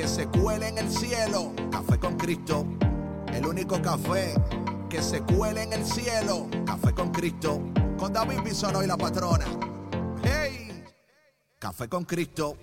que se cuele en el cielo. Café con Cristo, el único café que se cuele en el cielo. Café con Cristo, con David Bisono y la patrona. ¡Hey! Café con Cristo.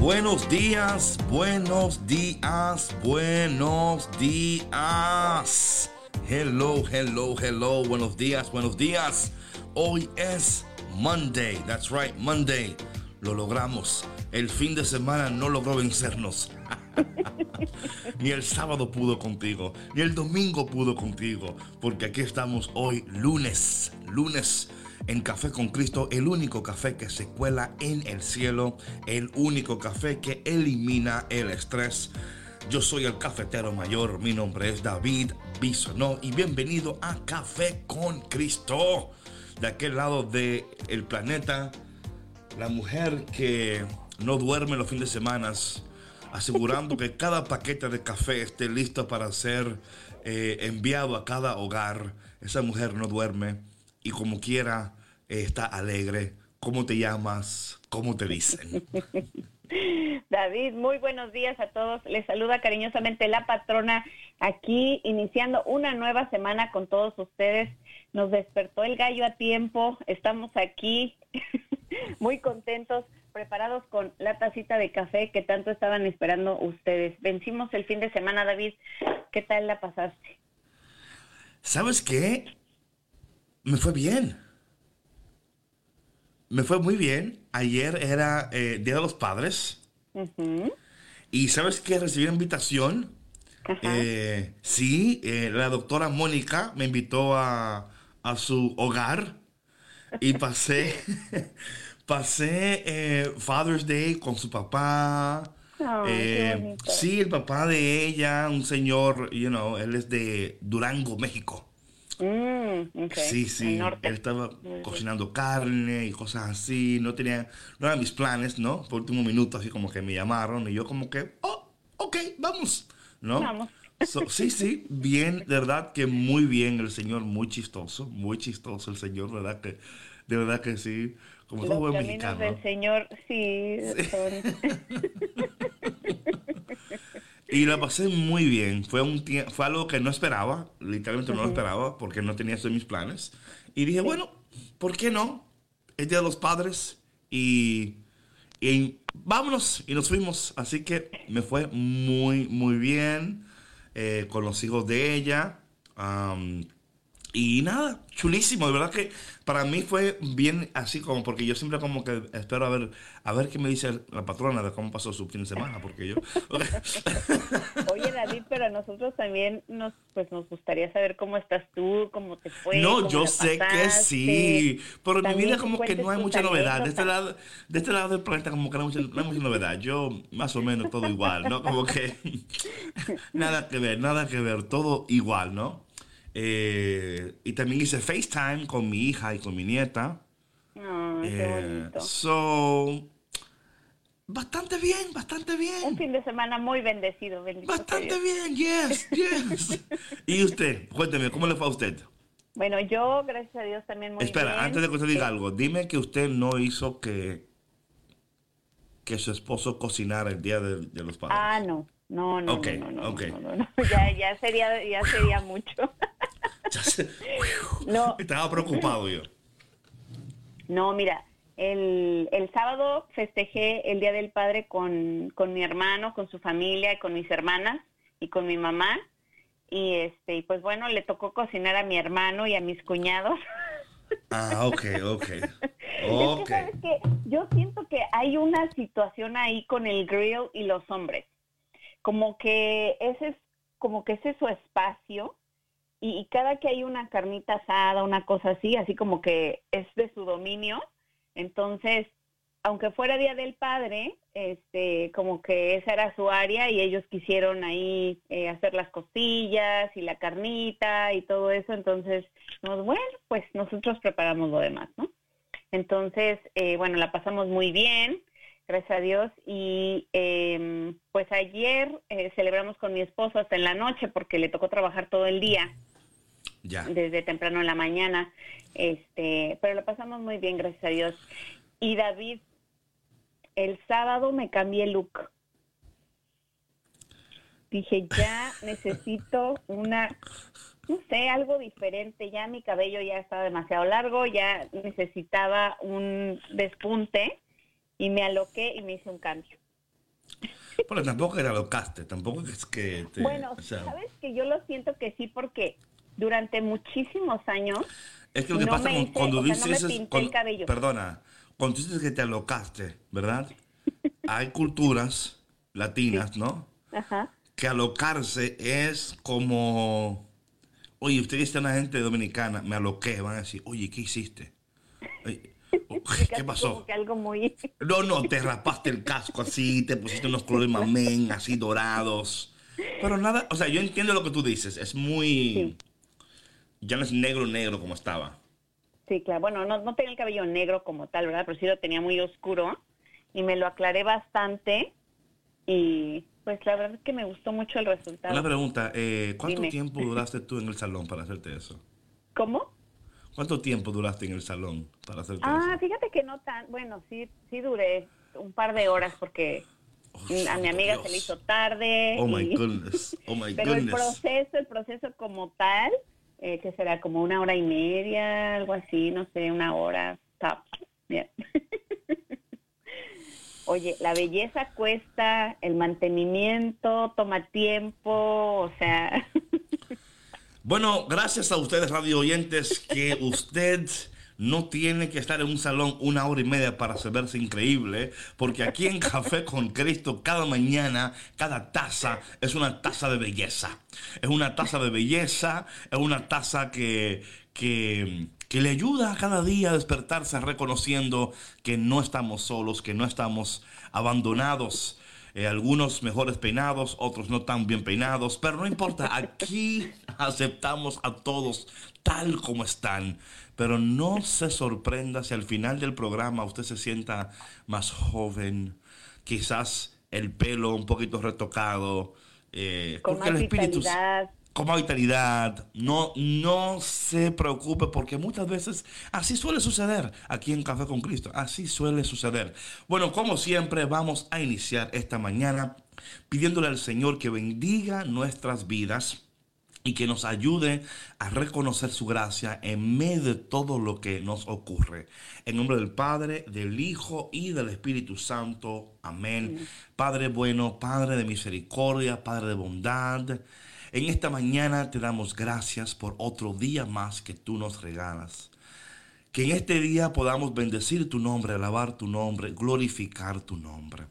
Buenos días, buenos días, buenos días. Hello, hello, hello. Buenos días, buenos días. Hoy es Monday. That's right, Monday lo logramos. El fin de semana no logró vencernos. ni el sábado pudo contigo, ni el domingo pudo contigo, porque aquí estamos hoy lunes, lunes en Café con Cristo, el único café que se cuela en el cielo, el único café que elimina el estrés. Yo soy el cafetero mayor, mi nombre es David Bisonó y bienvenido a Café con Cristo. De aquel lado del el planeta, la mujer que no duerme los fines de semana, asegurando que cada paquete de café esté listo para ser eh, enviado a cada hogar. Esa mujer no duerme y como quiera eh, está alegre. ¿Cómo te llamas? ¿Cómo te dicen? David, muy buenos días a todos. Les saluda cariñosamente la patrona aquí iniciando una nueva semana con todos ustedes. Nos despertó el gallo a tiempo. Estamos aquí muy contentos, preparados con la tacita de café que tanto estaban esperando ustedes. Vencimos el fin de semana, David. ¿Qué tal la pasaste? ¿Sabes qué? Me fue bien. Me fue muy bien. Ayer era eh, Día de los Padres. Y ¿sabes qué? Recibí una invitación. Eh, sí, eh, la doctora Mónica me invitó a, a su hogar y pasé, pasé eh, Father's Day con su papá. Eh, sí, el papá de ella, un señor, you know, él es de Durango, México. Mm, sí, sí, él estaba cocinando carne y cosas así, no tenía, no eran mis planes, ¿no? Por último minuto así como que me llamaron y yo como que, oh, ok, vamos, ¿no? Vamos. sí, sí, bien, de verdad que muy bien el señor, muy chistoso, muy chistoso el señor, verdad que, de verdad que sí, como todo buen mexicano. del señor, sí, Y la pasé muy bien, fue, un fue algo que no esperaba, literalmente no lo esperaba, porque no tenía eso en mis planes. Y dije, bueno, ¿por qué no? Es Día de los Padres y, y vámonos, y nos fuimos. Así que me fue muy, muy bien. Eh, con los hijos de ella. Y nada, chulísimo, de verdad que para mí fue bien así como porque yo siempre como que espero a ver a ver qué me dice la patrona de cómo pasó su fin de semana porque yo Oye David, pero a nosotros también nos pues nos gustaría saber cómo estás tú, cómo te fue. No, yo sé que sí, pero en mi vida como que no hay mucha novedad. De este lado de este lado del planeta como que no hay, mucha, mucha novedad. Yo más o menos todo igual, ¿no? Como que nada que ver, nada que ver, todo igual, ¿no? Eh, y también hice FaceTime con mi hija y con mi nieta. eh, so, bastante bien, bastante bien. Un fin de semana muy bendecido, Bastante bien, yes, yes. y usted, cuénteme, ¿cómo le fue a usted? Bueno, yo, gracias a Dios, también muy Espera, bien. antes de que usted diga algo, dime que usted no hizo que, que su esposo cocinara el día de, los padres. Ah, no. No, no, okay, no, no, okay. no, no, Ya, ya sería, ya sería mucho. No. Estaba preocupado yo. No, mira, el, el sábado festejé el Día del Padre con, con mi hermano, con su familia, con mis hermanas y con mi mamá. Y este, y pues bueno, le tocó cocinar a mi hermano y a mis cuñados. Ah, ok, ok. okay. Es que, yo siento que hay una situación ahí con el grill y los hombres. Como que ese es, como que ese es su espacio y, cada que hay una carnita asada, una cosa así, así como que es de su dominio, entonces aunque fuera Día del Padre, este, como que esa era su área y ellos quisieron ahí eh, hacer las costillas y la carnita y todo eso, entonces, bueno, pues nosotros preparamos lo demás, ¿no? Entonces, eh, bueno, la pasamos muy bien, gracias a Dios, y em, pues ayer eh, celebramos con mi esposo hasta en la noche porque le tocó trabajar todo el día. Ya. Desde temprano en la mañana, este, pero la pasamos muy bien, gracias a Dios. Y David, el sábado me cambié el look. Dije, ya necesito una, no sé, algo diferente. Ya mi cabello ya estaba demasiado largo, ya necesitaba un despunte y me aloqué y me hice un cambio. Pero tampoco era alocaste, tampoco es que... bueno, sabes que yo lo siento que sí porque durante muchísimos años... Es que lo que pasa cuando dices... Perdona, cuando dices que te alocaste, ¿verdad? Hay culturas latinas, ¿no? Ajá. Que alocarse es como, oye, usted es una gente dominicana, me aloqué, van a decir, oye, ¿qué hiciste? ¿Qué pasó? algo muy... No, no, te rapaste el casco así, te pusiste unos colores mamén, así dorados. Pero nada, o sea, yo entiendo lo que tú dices, es muy... Ya no es negro, negro como estaba. Sí, claro. Bueno, no, no tenía el cabello negro como tal, ¿verdad? Pero sí lo tenía muy oscuro y me lo aclaré bastante y pues la verdad es que me gustó mucho el resultado. Una pregunta, eh, ¿cuánto tiempo duraste tú en el salón para hacerte eso? ¿Cómo? ¿Cuánto tiempo duraste en el salón para hacerte ah, eso? Ah, fíjate que no tan, bueno, sí, sí duré un par de horas porque oh, a mi amiga se le hizo tarde. Oh my goodness, oh my Pero el proceso, el proceso como tal, eh, que será como una hora y media, algo así, no sé, una hora, está bien. Oye, la belleza cuesta, el mantenimiento toma tiempo, o sea... Bueno, gracias a ustedes, radio oyentes, que usted no tiene que estar en un salón una hora y media para verse increíble, porque aquí en Café con Cristo cada mañana, cada taza es una taza de belleza. Es una taza de belleza, es una taza que, que, le ayuda a cada día a despertarse reconociendo que no estamos solos, que no estamos abandonados. Eh, algunos mejores peinados, otros no tan bien peinados, pero no importa, aquí aceptamos a todos tal como están. Pero no se sorprenda si al final del programa usted se sienta más joven, quizás el pelo un poquito retocado, eh, con más el espíritu, con más vitalidad. No, no se preocupe porque muchas veces así suele suceder aquí en Café con Cristo. Así suele suceder. Bueno, como siempre vamos a iniciar esta mañana pidiéndole al Señor que bendiga nuestras vidas y que nos ayude a reconocer su gracia en medio de todo lo que nos ocurre. En nombre del Padre, del Hijo y del Espíritu Santo. Amén. Padre bueno, Padre de misericordia, Padre de bondad. En esta mañana te damos gracias por otro día más que tú nos regalas. Que en este día podamos bendecir tu nombre, alabar tu nombre, glorificar tu nombre.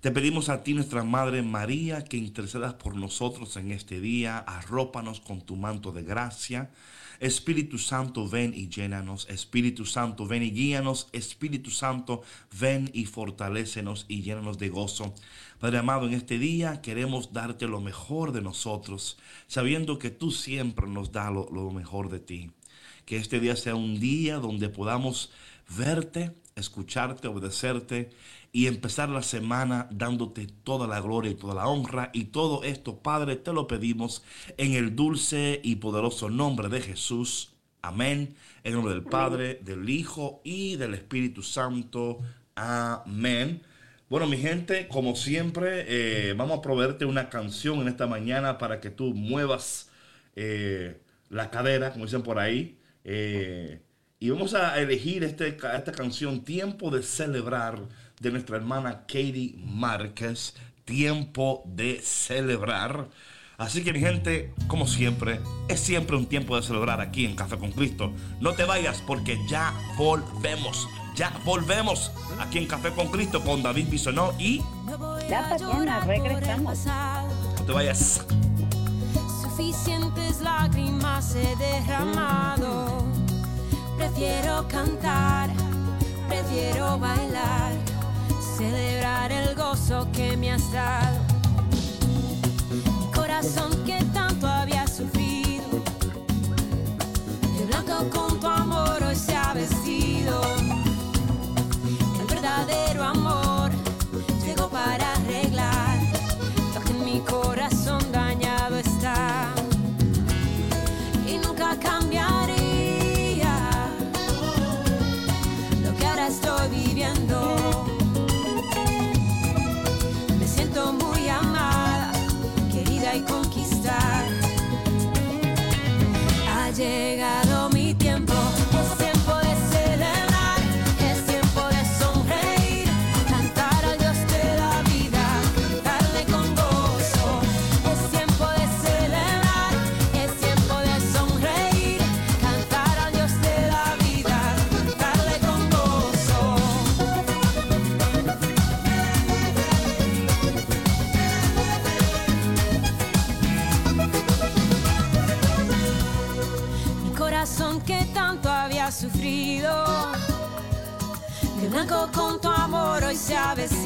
Te pedimos a ti, nuestra Madre María, que intercedas por nosotros en este día. Arrópanos con tu manto de gracia. Espíritu Santo, ven y llénanos. Espíritu Santo, ven y guíanos. Espíritu Santo, ven y fortalécenos y llénanos de gozo. Padre amado, en este día queremos darte lo mejor de nosotros, sabiendo que tú siempre nos lo, lo mejor de ti. Que este día sea un día donde podamos verte, escucharte, obedecerte y empezar la semana dándote toda la gloria y toda la honra. Y todo esto, Padre, te lo pedimos en el dulce y poderoso nombre de Jesús. Amén. En nombre del Padre, del Hijo y del Espíritu Santo. Amén. Bueno, mi gente, como siempre, eh, vamos a proveerte una canción en esta mañana para que tú muevas eh, la cadera, como dicen por ahí. Eh, y vamos a elegir este, esta canción, Tiempo de Celebrar, de nuestra hermana Katie Márquez. Tiempo de Celebrar. Así que mi gente, como siempre, es siempre un tiempo de celebrar aquí en Café con Cristo. No te vayas porque ya volvemos. Ya volvemos aquí en Café con Cristo con David Bisonó y... La Patrona, regresamos. No te vayas. Suficientes lágrimas he derramado. Prefiero cantar prefiero bailar, celebrar el gozo que me has dado. Corazón que tanto había sufrido, de blanco con tu amor hoy se ha vestido. El verdadero amor amor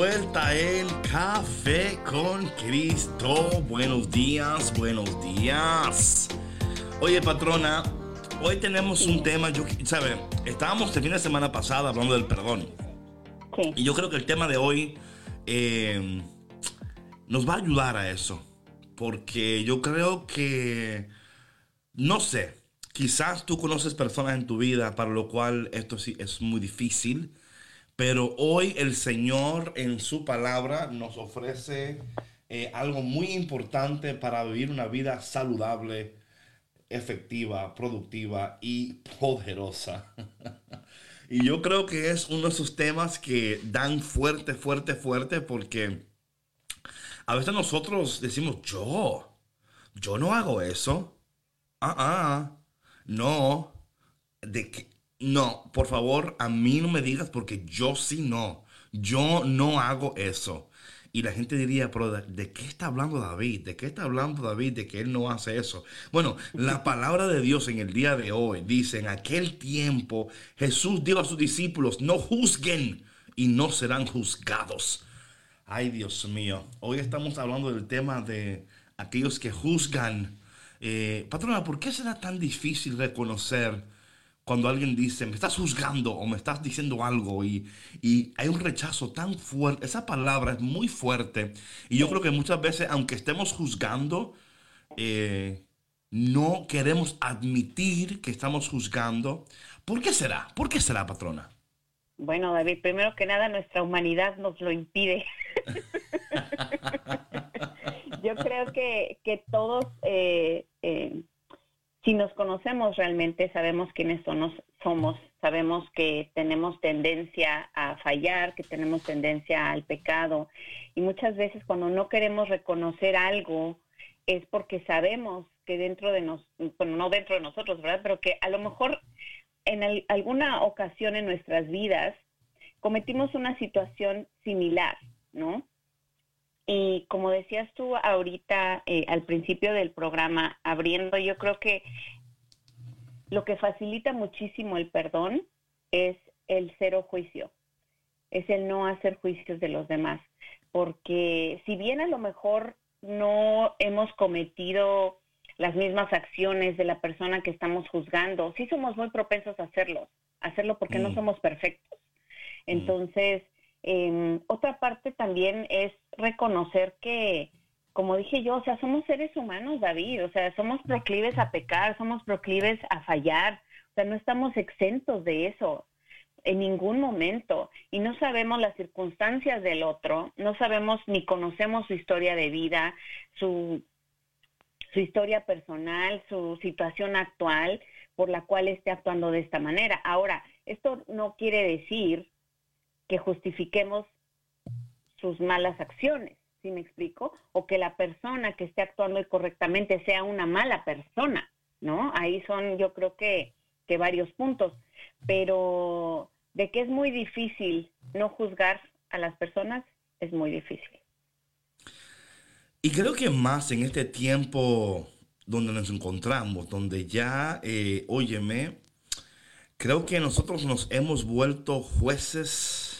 vuelta en Café con Cristo. Buenos días, buenos días. Oye, patrona, hoy tenemos un tema, yo, ¿sabe? Estábamos el fin de semana pasada hablando del perdón. Sí. Y yo creo que el tema de hoy eh, nos va a ayudar a eso. Porque yo creo que, no sé, quizás tú conoces personas en tu vida para lo cual esto sí es muy difícil. Pero hoy el Señor en su palabra nos ofrece eh, algo muy importante para vivir una vida saludable, efectiva, productiva y poderosa. y yo creo que es uno de esos temas que dan fuerte, fuerte, fuerte porque a veces nosotros decimos, yo, yo no hago eso. Ah, ah, no. De que, no, por favor, a mí no me digas porque yo sí no. Yo no hago eso. Y la gente diría, pero ¿de, qué está hablando David? ¿De qué está hablando David de que él no hace eso? Bueno, la palabra de Dios en el día de hoy dice, en aquel tiempo Jesús dijo a sus discípulos, no juzguen y no serán juzgados. Ay, Dios mío. Hoy estamos hablando del tema de aquellos que juzgan. Eh, patrona, ¿por qué será tan difícil reconocer cuando alguien dice, me estás juzgando o me estás diciendo algo y, y hay un rechazo tan fuerte? Esa palabra es muy fuerte. Y yo creo que muchas veces, aunque estemos juzgando, eh, no queremos admitir que estamos juzgando. ¿Por qué será? ¿Por qué será, patrona? Bueno, David, primero que nada, nuestra humanidad nos lo impide. Yo creo que, que todos, eh, eh, si nos conocemos realmente, sabemos quiénes somos, somos, sabemos que tenemos tendencia a fallar, que tenemos tendencia al pecado. Y muchas veces cuando no queremos reconocer algo, es porque sabemos que dentro de nosotros, bueno, no dentro de nosotros, ¿verdad? Pero que a lo mejor en al- alguna ocasión en nuestras vidas cometimos una situación similar, ¿no? Y como decías tú ahorita eh, al principio del programa, abriendo, yo creo que lo que facilita muchísimo el perdón es el cero juicio, es el no hacer juicios de los demás, porque si bien a lo mejor no hemos cometido las mismas acciones de la persona que estamos juzgando, sí somos muy propensos a hacerlo, a hacerlo porque no Mm. somos perfectos. Entonces, eh, otra parte también es reconocer que, como dije yo, o sea, somos seres humanos, David, o sea, somos proclives a pecar, somos proclives a fallar, o sea, no estamos exentos de eso en ningún momento y no sabemos las circunstancias del otro, no sabemos ni conocemos su historia de vida, su, su historia personal, su situación actual por la cual esté actuando de esta manera. Ahora, esto no quiere decir que justifiquemos sus malas acciones, ¿sí me explico? O que la persona que esté actuando incorrectamente sea una mala persona, ¿no? Ahí son yo creo que, que varios puntos, pero de que es muy difícil no juzgar a las personas, es muy difícil. Y creo que más en este tiempo donde nos encontramos, donde ya, eh, óyeme, creo que nosotros nos hemos vuelto jueces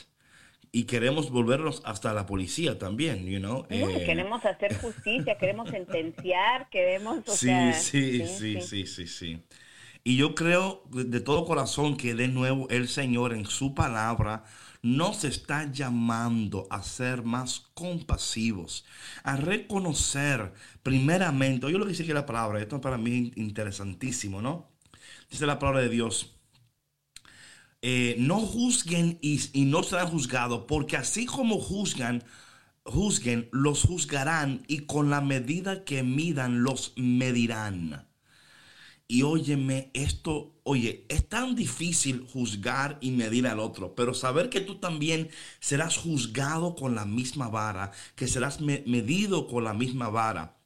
y queremos volvernos hasta la policía también, you know. No, eh, queremos hacer justicia, queremos sentenciar, queremos, o sí, sea, sí, sí, sí, sí, sí. Y yo creo de todo corazón que de nuevo el Señor en su palabra nos está llamando a ser más compasivos, a reconocer primeramente, oye lo que dice aquí la palabra, esto para mí es interesantísimo, ¿no? Dice la palabra de Dios, eh, no juzguen y, no serán juzgados, porque así como juzgan, juzguen, los juzgarán y con la medida que midan, los medirán. Y óyeme, esto, oye, es tan difícil juzgar y medir al otro, pero saber que tú también serás juzgado con la misma vara, que serás me- medido con la misma vara,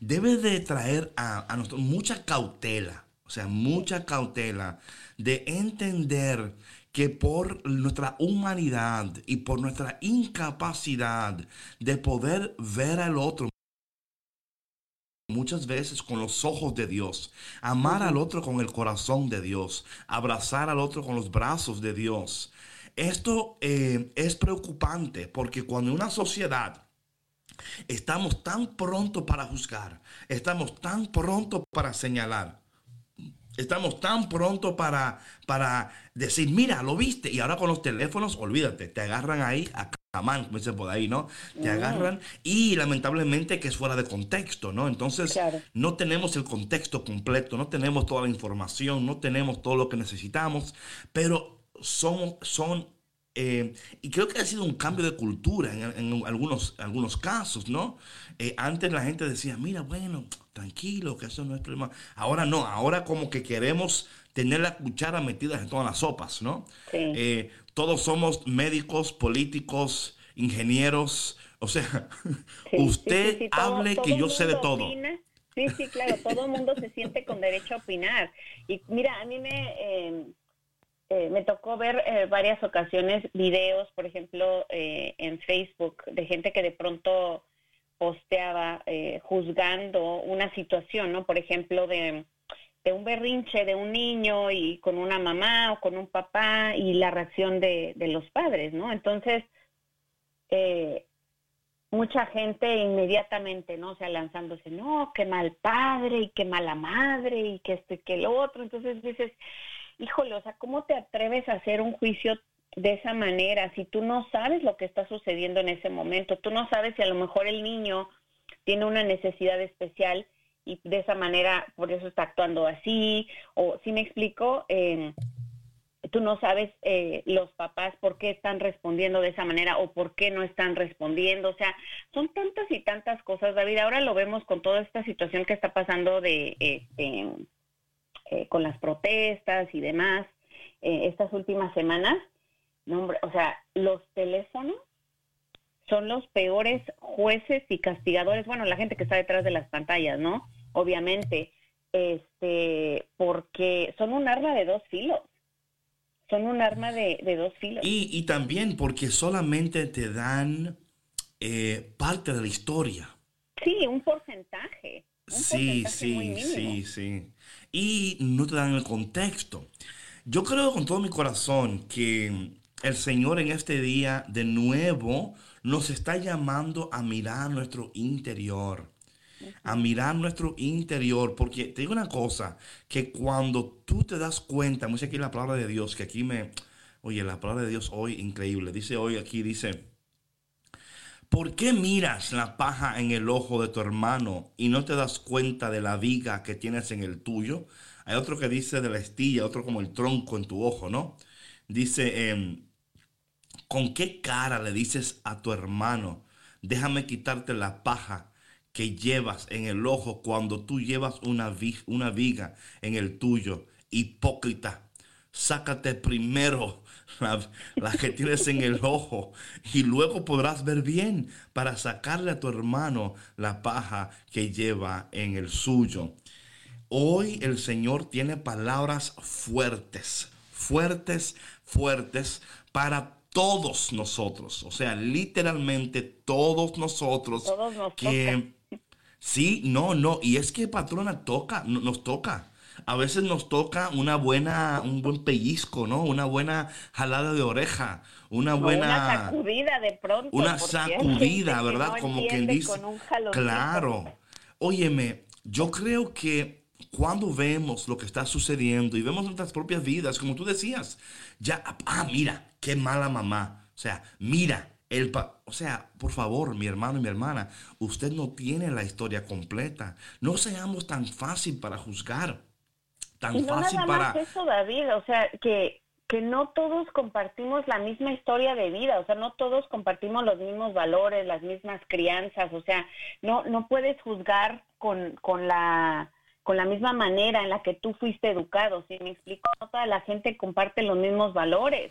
debe de traer a, a nosotros mucha cautela, o sea, mucha cautela de entender que por nuestra humanidad y por nuestra incapacidad de poder ver al otro, muchas veces con los ojos de Dios, amar al otro con el corazón de Dios, abrazar al otro con los brazos de Dios. Esto eh, es preocupante porque cuando una sociedad estamos tan pronto para juzgar, estamos tan pronto para señalar, Estamos tan pronto para, para decir, mira, lo viste. Y ahora con los teléfonos, olvídate, te agarran ahí a camán, como dicen por ahí, ¿no? Te agarran y lamentablemente que es fuera de contexto, ¿no? Entonces, Claro. no tenemos el contexto completo, no tenemos toda la información, no tenemos todo lo que necesitamos, pero somos, son, eh, y creo que ha sido un cambio de cultura en, en algunos, algunos casos, ¿no? Eh, antes la gente decía, mira, bueno, tranquilo, que eso no es problema. Ahora no, ahora como que queremos tener la cuchara metida en todas las sopas, ¿no? Sí. Eh, todos somos médicos, políticos, ingenieros, o sea, Sí, usted sí, sí, sí, todo- hable todo que yo sé de todo. opina. Sí, sí, claro, todo el mundo se siente con derecho a opinar. Y mira, a mí me, eh, eh, me tocó ver eh, varias ocasiones videos, por ejemplo, eh, en Facebook, de gente que de pronto posteaba eh, juzgando una situación, ¿no? Por ejemplo, de, de un berrinche de un niño y con una mamá o con un papá y la reacción de, de los padres, ¿no? Entonces, eh, mucha gente inmediatamente, ¿no? O sea, lanzándose, no, qué mal padre y qué mala madre y que esto y que lo otro. Entonces dices, híjole, o sea, ¿cómo te atreves a hacer un juicio de esa manera si tú no sabes lo que está sucediendo en ese momento? Tú no sabes si a lo mejor el niño tiene una necesidad especial y de esa manera por eso está actuando así, o si me explico, Eh, tú no sabes eh, los papás por qué están respondiendo de esa manera o por qué no están respondiendo. O sea, son tantas y tantas cosas, David. Ahora lo vemos con toda esta situación que está pasando de este, eh, con las protestas y demás eh, estas últimas semanas. No, hombre, o sea, los teléfonos son los peores jueces y castigadores. Bueno, la gente que está detrás de las pantallas, ¿no? Obviamente, este, porque son un arma de dos filos son un arma de, de dos filos. Y, y, también porque solamente te dan eh, parte de la historia. Sí, un porcentaje. Un sí, porcentaje sí, sí, sí. Y no te dan el contexto. Yo creo con todo mi corazón que el Señor en este día de nuevo nos está llamando a mirar nuestro interior a mirar nuestro interior, porque te digo una cosa, que cuando tú te das cuenta, dice aquí la palabra de Dios, que aquí me, oye, la palabra de Dios hoy increíble, dice hoy aquí, dice, ¿por qué miras la paja en el ojo de tu hermano y no te das cuenta de la viga que tienes en el tuyo? Hay otro que dice de la estilla, otro como el tronco en tu ojo, ¿no? Dice, eh, ¿con qué cara le dices a tu hermano, déjame quitarte la paja? que llevas en el ojo cuando tú llevas una, vi una viga en el tuyo. Hipócrita, sácate primero la, que tienes en el ojo y luego podrás ver bien para sacarle a tu hermano la paja que lleva en el suyo. Hoy el Señor tiene palabras fuertes, fuertes, fuertes para todos nosotros. O sea, literalmente todos nosotros Todos nos que... toca. Sí, no, no. Y es que patrona toca, no- nos toca. A veces nos toca una buena, un buen pellizco, ¿no? Una buena jalada de oreja, una buena, Una sacudida de pronto. una sacudida, que ¿verdad? no Como quien dice. con un jaloncito. Claro. Óyeme, yo creo que cuando vemos lo que está sucediendo y vemos nuestras propias vidas, como tú decías, ya, ah, mira, qué mala mamá. O sea, mira, el pa- o sea, por favor, mi hermano y mi hermana, usted no tiene la historia completa. No seamos tan fácil para juzgar, tan Y no fácil nada para... más eso, David, o sea, que, que no todos compartimos la misma historia de vida, o sea, no todos compartimos los mismos valores, las mismas crianzas, o sea, no, no puedes juzgar con, con la con la misma manera en la que tú fuiste educado, ¿sí me explico? Toda la gente comparte los mismos valores,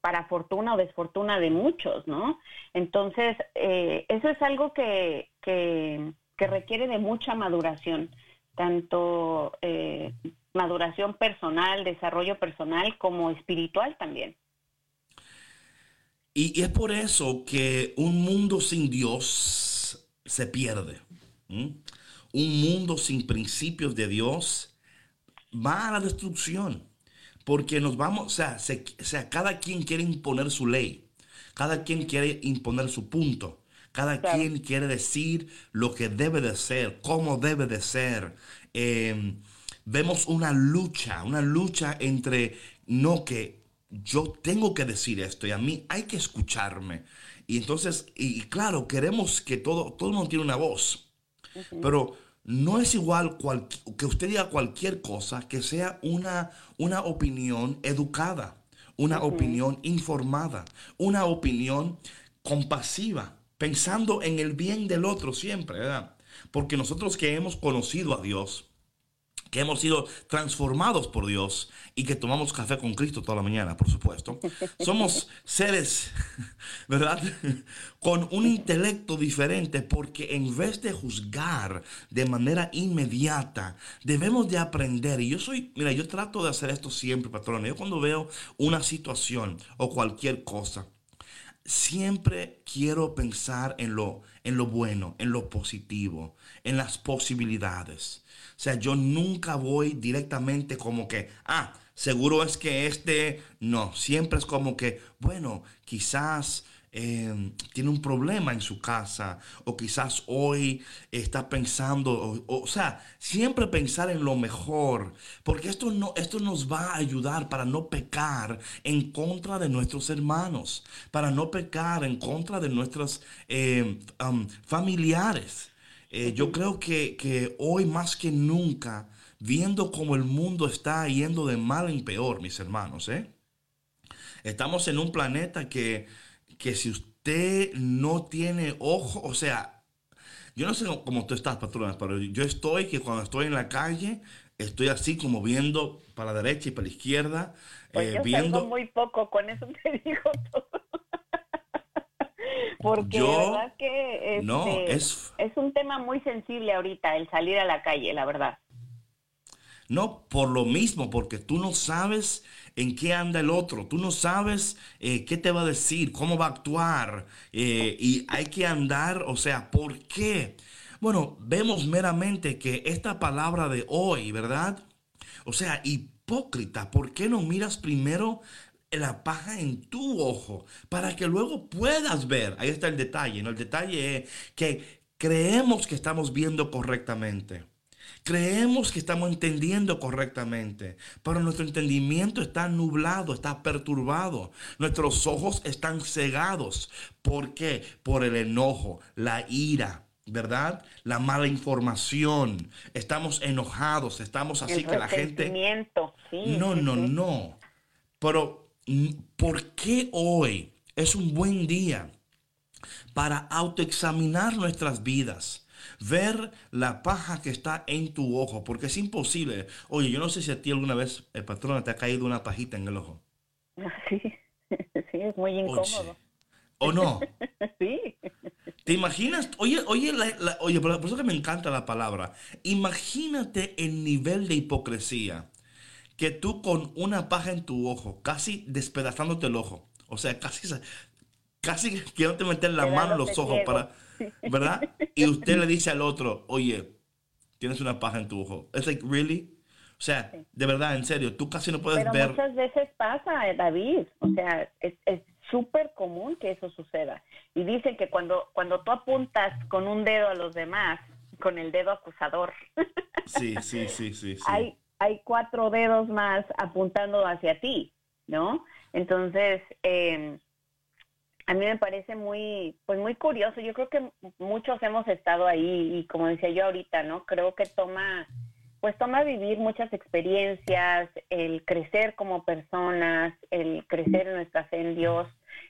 para fortuna o desfortuna de muchos, ¿no? Entonces, eh, eso es algo que, que, requiere de mucha maduración, tanto eh, maduración personal, desarrollo personal, como espiritual también. Y, es por eso que un mundo sin Dios se pierde. Un mundo sin principios de Dios va a la destrucción. Porque nos vamos, o sea, se- o sea, cada quien quiere imponer su ley. Cada quien quiere imponer su punto. Cada Claro. quien quiere decir lo que debe de ser, cómo debe de ser. Eh, vemos una lucha, una lucha entre no que yo tengo que decir esto y a mí hay que escucharme. Y entonces, y, y claro, queremos que todo, todo el mundo tiene una voz. Pero no es igual cual- que usted diga cualquier cosa que sea una, una opinión educada, una opinión informada, una opinión compasiva, pensando en el bien del otro siempre, ¿verdad? Porque nosotros que hemos conocido a Dios, que hemos sido transformados por Dios y que tomamos café con Cristo toda la mañana, por supuesto. Somos seres, ¿verdad? Con un intelecto diferente porque en vez de juzgar de manera inmediata, debemos de aprender. Y yo soy, mira, yo trato de hacer esto siempre, patrón. Yo cuando veo una situación o cualquier cosa, siempre quiero pensar en lo, en lo bueno, en lo positivo, en las posibilidades. O sea, yo nunca voy directamente como que, ah, seguro es que este, no, siempre es como que, bueno, quizás eh, tiene un problema en su casa o quizás hoy está pensando, o, o- o sea, siempre pensar en lo mejor, porque esto, no, esto nos va a ayudar para no pecar en contra de nuestros hermanos, para no pecar en contra de nuestros eh, um, familiares. Eh, yo creo que, que hoy más que nunca, viendo cómo el mundo está yendo de mal en peor, mis hermanos, ¿eh? Estamos en un planeta que, que si usted no tiene ojo, o sea, yo no sé cómo, tú estás, patrona, pero yo estoy que cuando estoy en la calle, estoy así como viendo para la derecha y para la izquierda, Pues eh, yo viendo... salgo muy poco, con eso te digo todo. Porque Yo- de verdad que este, No, es- es un tema muy sensible ahorita, el salir a la calle, la verdad. No, por lo mismo, porque tú no sabes en qué anda el otro, tú no sabes eh, qué te va a decir, cómo va a actuar, eh, y hay que andar, o sea, ¿por qué? Bueno, vemos meramente que esta palabra de hoy, ¿verdad? O sea, hipócrita, ¿por qué no miras primero la paja en tu ojo para que luego puedas ver? Ahí está el detalle, ¿no? El detalle es que creemos que estamos viendo correctamente. Creemos que estamos entendiendo correctamente, pero nuestro entendimiento está nublado, está perturbado. Nuestros ojos están cegados. ¿Por qué? Por el enojo, la ira, ¿verdad? La mala información. Estamos enojados, estamos así el que la gente... sí, No, sí, no, sí. no. Pero, mm, ¿por qué hoy es un buen día para autoexaminar nuestras vidas? Ver la paja que está en tu ojo, porque es imposible. Oye, yo no sé si a ti alguna vez, el patrón, te ha caído una pajita en el ojo. Sí, sí, es muy Oye, incómodo. ¿O no? Sí, ¿Te imaginas? Oye, oye, la- la- oye, por eso que me encanta la palabra. Imagínate el nivel de hipocresía que tú con una paja en tu ojo, casi despedazándote el ojo, o sea, casi, casi te meter la mano en los ojos ciego. para, ¿verdad? Y usted le dice al otro, oye, tienes una paja en tu ojo. Es like, really? O sea, de verdad, en serio, tú casi no puedes pero ver. muchas veces pasa, eh, David. O sea, es es súper común que eso suceda. Y dicen que cuando, cuando tú apuntas con un dedo a los demás, con el dedo acusador, Sí, sí, sí, sí, sí. hay, hay cuatro dedos más apuntando hacia ti, ¿no? Entonces, eh, a mí me parece muy, pues muy curioso. Yo creo que muchos hemos estado ahí y como decía yo ahorita, ¿no? Creo que toma, pues toma vivir muchas experiencias, el crecer como personas, el crecer en nuestra fe en Dios,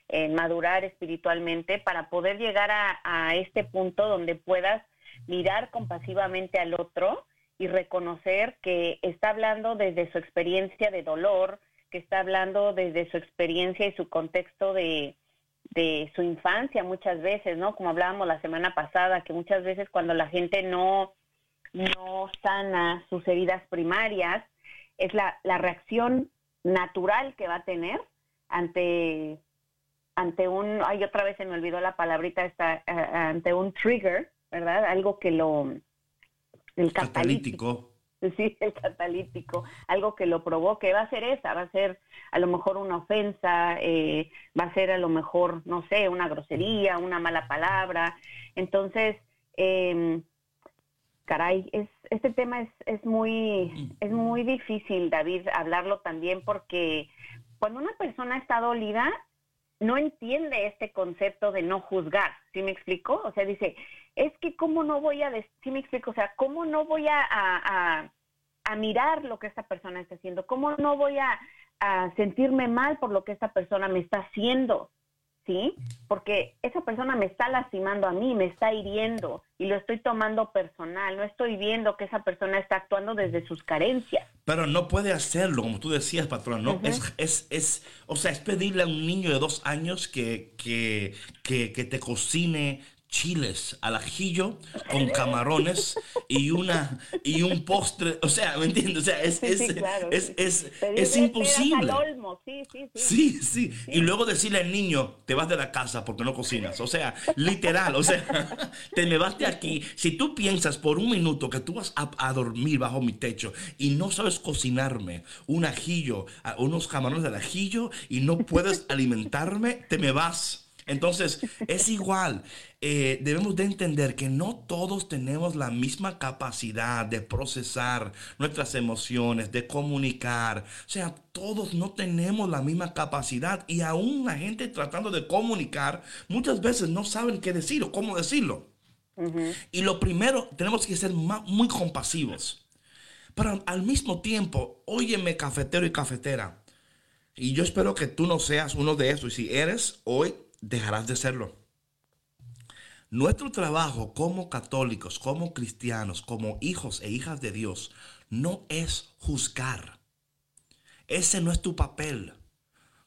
el madurar espiritualmente para poder llegar a, a este punto donde puedas mirar compasivamente al otro y reconocer que está hablando desde su experiencia de dolor, que está hablando desde su experiencia y su contexto de, de su infancia muchas veces, ¿no? Como hablábamos la semana pasada, que muchas veces cuando la gente no, no sana sus heridas primarias, es la, la reacción natural que va a tener ante, ante un, ay, otra vez se me olvidó la palabrita esta, eh, ante un trigger, ¿verdad? Algo que lo, el catalítico. Catalítico. Sí, el catalítico, algo que lo provoque, va a ser esa, va a ser a lo mejor una ofensa, eh, va a ser a lo mejor, no sé, una grosería, una mala palabra. Entonces, eh, caray, es, este tema es, es muy, es muy difícil, David, hablarlo también porque cuando una persona está dolida, no entiende este concepto de no juzgar, ¿sí me explico? O sea, dice, es que cómo no voy a, ¿sí me explico? O sea, cómo no voy a, a- a mirar lo que esta persona está haciendo, cómo no voy a, a sentirme mal por lo que esta persona me está haciendo, ¿sí? Porque esa persona me está lastimando a mí, me está hiriendo y lo estoy tomando personal, no estoy viendo que esa persona está actuando desde sus carencias. Pero no puede hacerlo, como tú decías, patrón. No, es, es, es, o sea, es pedirle a un niño de dos años que, que, que, que te cocine chiles al ajillo con camarones y una y un postre. O sea, ¿me entiendes? O sea, es, es, sí, claro, es, sí. es, imposible. al sí, sí, sí. Sí, sí. Y luego decirle al niño, te vas de la casa porque no cocinas. O sea, literal, o sea, te me vas de aquí. Si tú piensas por un minuto que tú vas a, a dormir bajo mi techo y no sabes cocinarme un ajillo, unos camarones del ajillo y no puedes alimentarme, te me vas. Entonces, es igual. Eh, debemos de entender que no todos tenemos la misma capacidad de procesar nuestras emociones, de comunicar. O sea, todos no tenemos la misma capacidad y aún la gente tratando de comunicar muchas veces no saben qué decir o cómo decirlo. Y lo primero, tenemos que ser muy compasivos. Pero al mismo tiempo, óyeme cafetero y cafetera. Y yo espero que tú no seas uno de esos. Y si eres, hoy dejarás de serlo. Nuestro trabajo como católicos, como cristianos, como hijos e hijas de Dios, no es juzgar. Ese no es tu papel.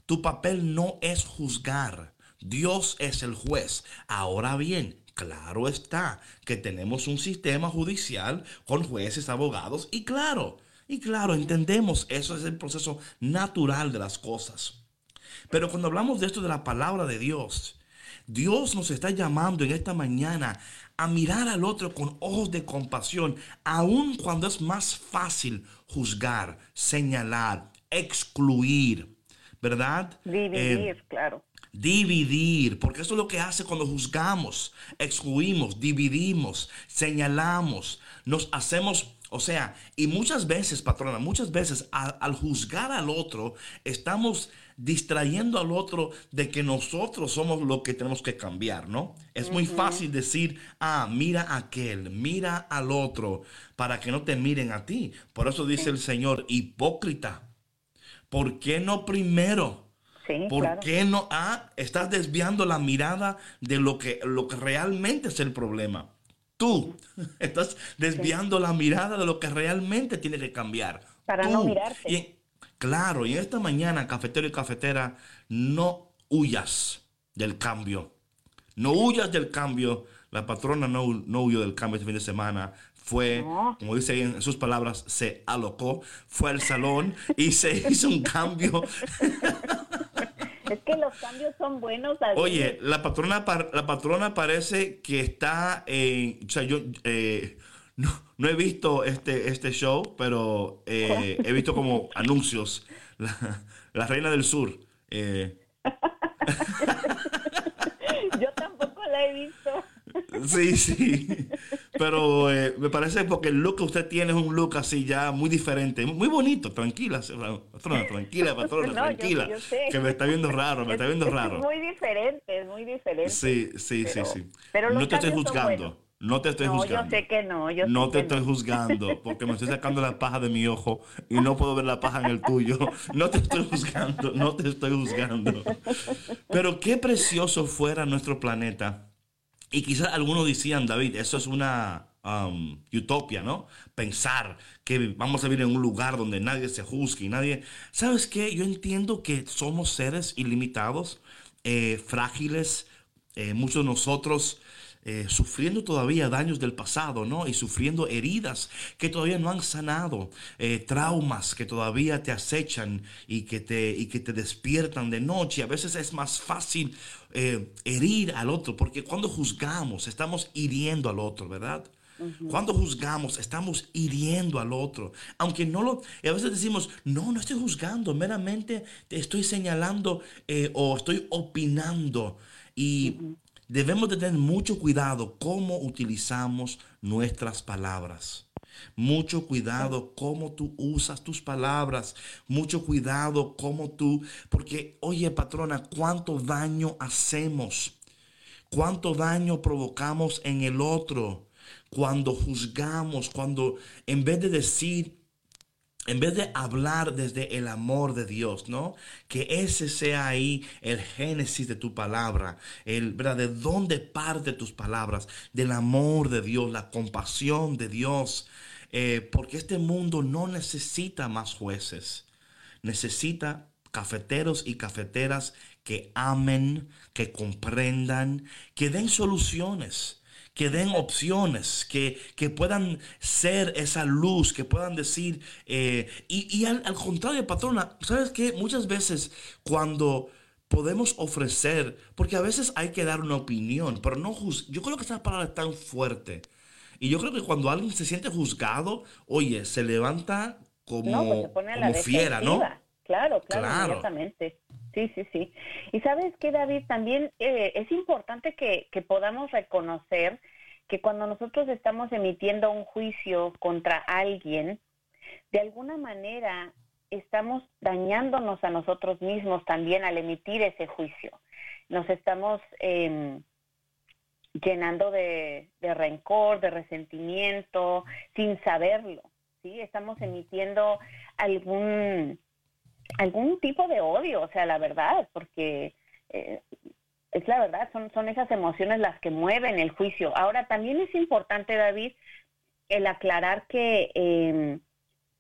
Tu papel no es juzgar. Dios es el juez. Ahora bien, claro está que tenemos un sistema judicial con jueces, abogados y claro, y claro, entendemos, eso es el proceso natural de las cosas. Pero cuando hablamos de esto de la palabra de Dios, Dios nos está llamando en esta mañana a mirar al otro con ojos de compasión, aun cuando es más fácil juzgar, señalar, excluir, ¿verdad? Dividir, Eh, claro. Dividir, porque eso es lo que hace cuando juzgamos, excluimos, dividimos, señalamos, nos hacemos, o sea, y muchas veces, patrona, muchas veces al juzgar al otro, estamos distrayendo al otro de que nosotros somos lo que tenemos que cambiar, ¿no? Es muy fácil decir, ah, mira a aquel, mira al otro, para que no te miren a ti. Por eso dice el Señor, hipócrita, ¿por qué no primero? Sí, ¿Por claro. qué no? Ah, estás desviando la mirada de lo que, lo que realmente es el problema. Tú estás desviando la mirada de lo que realmente tiene que cambiar. Para Tú. no mirarte. Y claro, y en esta mañana, cafetero y cafetera, no huyas del cambio. No huyas del cambio. La patrona no, no huyó del cambio este fin de semana. Fue, como dice en sus palabras, se alocó, fue al salón y se hizo un cambio. Es que los cambios son buenos. David. Oye, la patrona, par- la patrona parece que está en, o sea, yo eh, no, no he visto este, este show, pero eh, he visto como anuncios. La, la reina del sur. eh, Yo tampoco la he visto. Sí, sí. Pero eh, me parece porque el look que usted tiene es un look así ya muy diferente, muy bonito, tranquila, patrona, tranquila, patrona, No, tranquila. yo sé. Que me está viendo raro, me está viendo Es- es raro. muy diferente, es muy diferente. Sí, sí, Pero- sí, sí. pero no te estoy juzgando. No te estoy no, juzgando. yo sé que no. Yo No te estoy juzgando porque me estoy sacando la paja de mi ojo y no puedo ver la paja en el tuyo. No te estoy juzgando, no te estoy juzgando. Pero qué precioso fuera nuestro planeta. Y quizás algunos decían, David, eso es una um, utopia, ¿no? Pensar que vamos a vivir en un lugar donde nadie se juzgue y nadie... ¿Sabes qué? Yo entiendo que somos seres ilimitados, eh, frágiles, eh, muchos de nosotros eh, sufriendo todavía daños del pasado, ¿no? Y sufriendo heridas que todavía no han sanado, eh, traumas que todavía te acechan y que te, y que te despiertan de noche. A veces es más fácil eh, herir al otro, porque cuando juzgamos estamos hiriendo al otro, ¿verdad? Cuando juzgamos, estamos hiriendo al otro. Aunque no lo... y a veces decimos, no, no estoy juzgando, meramente te estoy señalando eh, o estoy opinando. Y debemos de tener mucho cuidado cómo utilizamos nuestras palabras. Mucho cuidado cómo tú usas tus palabras. Mucho cuidado cómo tú... Porque, oye, patrona, ¿cuánto daño hacemos? cuánto daño provocamos en el otro cuando juzgamos, cuando en vez de decir, en vez de hablar desde el amor de Dios, ¿no? Que ese sea ahí el génesis de tu palabra, el, ¿verdad? De dónde parte tus palabras, del amor de Dios, la compasión de Dios, eh, porque este mundo no necesita más jueces necesita cafeteros y cafeteras que amen, que comprendan, que den soluciones, que den opciones, que, que puedan ser esa luz, que puedan decir, eh, y, y al, al contrario, patrona, ¿sabes qué? Muchas veces cuando podemos ofrecer, porque a veces hay que dar una opinión, pero no juz- yo creo que esa palabra es tan fuerte. Y yo creo que cuando alguien se siente juzgado, oye, se levanta como, No, pues se pone a la como fiera, ¿no? Claro, claro, Claro. inmediatamente. Sí, sí, sí. Y sabes que, David, también eh, es importante que, podamos reconocer que cuando nosotros estamos emitiendo un juicio contra alguien, de alguna manera estamos dañándonos a nosotros mismos también al emitir ese juicio. Nos estamos, eh, llenando de, de rencor, de resentimiento, sin saberlo, ¿sí? Estamos emitiendo algún, algún tipo de odio, o sea, la verdad, porque eh, es la verdad, son, son esas emociones las que mueven el juicio. Ahora, también es importante, David, el aclarar que eh,